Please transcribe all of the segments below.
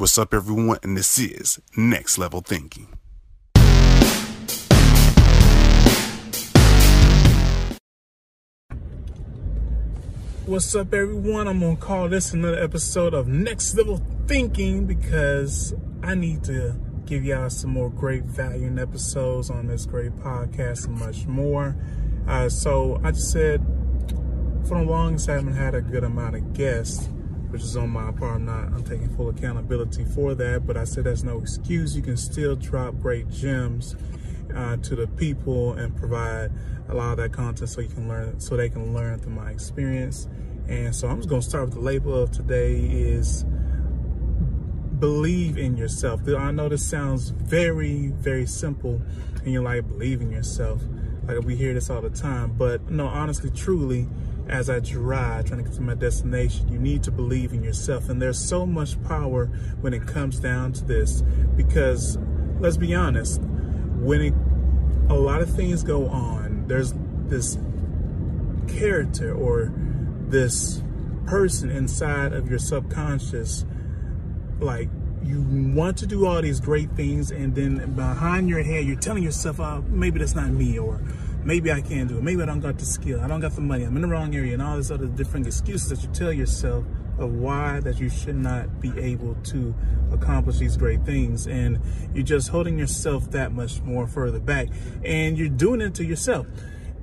What's up, everyone? And this is Next Level Thinking. What's up, everyone? I'm gonna call this another episode of Next Level Thinking because I need to give y'all some more great value and episodes on this great podcast and much more. Uh, so I just said for the longest I haven't had a good amount of guests, which is on my part. I'm not I'm taking full accountability for that, but I said that's no excuse. You can still drop great gems uh, to the people and provide a lot of that content so you can learn so they can learn through my experience. And so I'm just gonna start with the label of today is believe in yourself. I know this sounds very, very simple and you're like, believe in yourself. Like we hear this all the time, but no, honestly, truly, as I drive, trying to get to my destination, you need to believe in yourself. And there's so much power when it comes down to this, because let's be honest, when it, a lot of things go on, there's this character or this person inside of your subconscious like you want to do all these great things and then behind your head you're telling yourself oh maybe that's not me or maybe i can't do it. Maybe i don't got the skill. I don't got the money. I'm in the wrong area and all these other different excuses that you tell yourself of why that you should not be able to accomplish these great things. And you're just holding yourself that much more further back. And you're doing it to yourself.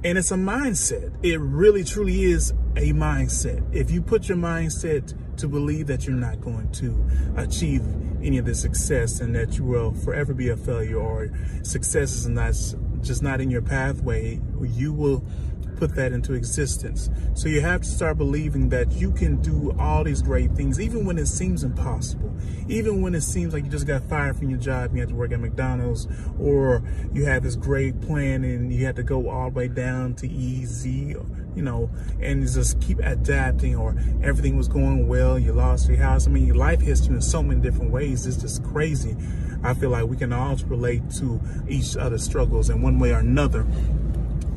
And it's a mindset. It really truly is a mindset. If you put your mindset to believe that you're not going to achieve any of the success and that you will forever be a failure or success is not just not in your pathway, you will put that into existence. So you have to start believing that you can do all these great things, even when it seems impossible, even when it seems like you just got fired from your job, and you have to work at McDonald's, or you have this great plan and you have to go all the way down to easy, you know, and just keep adapting, or everything was going well, you lost your house. I mean, life hits you in so many different ways. It's just crazy. I feel like we can all relate to each other's struggles in one way or another.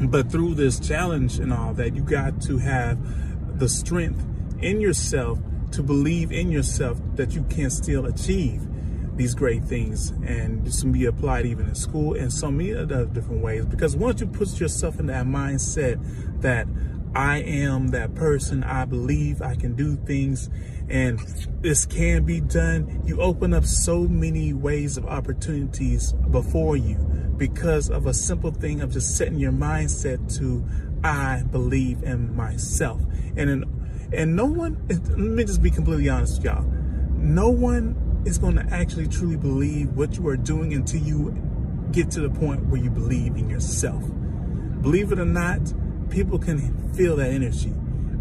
But through this challenge and all that, you got to have the strength in yourself to believe in yourself that you can still achieve these great things and this can be applied even in school and so many other different ways because once you put yourself in that mindset that I am that person I believe I can do things and this can be done you open up so many ways of opportunities before you because of a simple thing of just setting your mindset to I believe in myself. And in, and no one, let me just be completely honest y'all. No one is going to actually truly believe what you are doing until you get to the point where you believe in yourself. Believe it or not, people can feel that energy.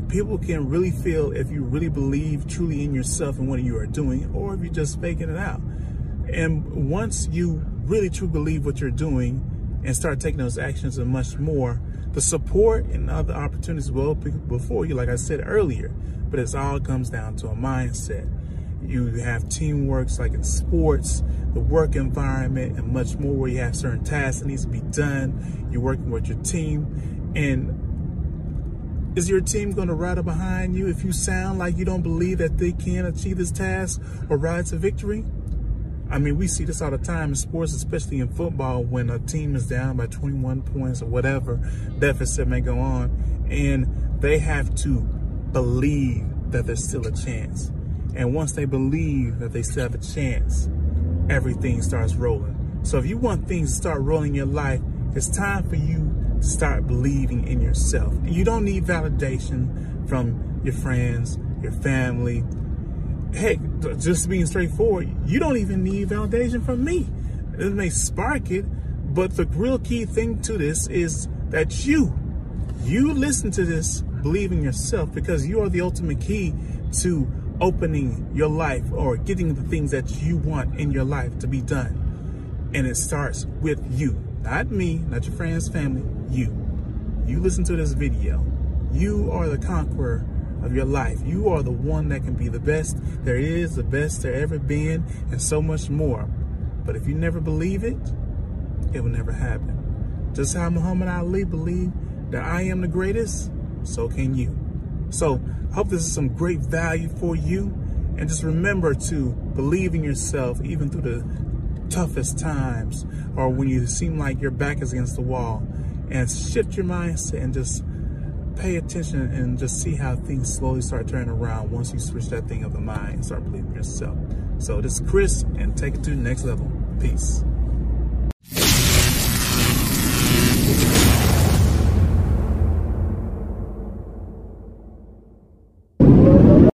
People can really feel if you really believe truly in yourself and what you are doing, or if you're just faking it out. And once you really truly believe what you're doing and start taking those actions and much more, the support and other opportunities will be before you, like I said earlier. But it all comes down to a mindset. You have teamworks like in sports, the work environment, and much more where you have certain tasks that needs to be done. You're working with your team. And is your team going to ride behind you if you sound like you don't believe that they can achieve this task or ride to victory? I mean, we see this all the time in sports, especially in football, when a team is down by 21 points or whatever deficit may go on, and they have to believe that there's still a chance. And once they believe that they still have a chance, everything starts rolling. So if you want things to start rolling in your life, it's time for you start believing in yourself. You don't need validation from your friends, your family, heck, just being straightforward, you don't even need validation from me. It may spark it, but the real key thing to this is that you, you listen to this, believe in yourself because you are the ultimate key to opening your life or getting the things that you want in your life to be done. And it starts with you, not me, not your friends, family, you. You listen to this video. You are the conqueror of your life. You are the one that can be the best there is, the best there ever been, and so much more. But if you never believe it, it will never happen. Just how Muhammad Ali believed that I am the greatest, so can you. So I hope this is some great value for you. And just remember to believe in yourself even through the toughest times or when you seem like your back is against the wall and shift your mindset and just pay attention and just see how things slowly start turning around once you switch that thing of the mind and start believing yourself. So this is Chris and take it to the next level. Peace.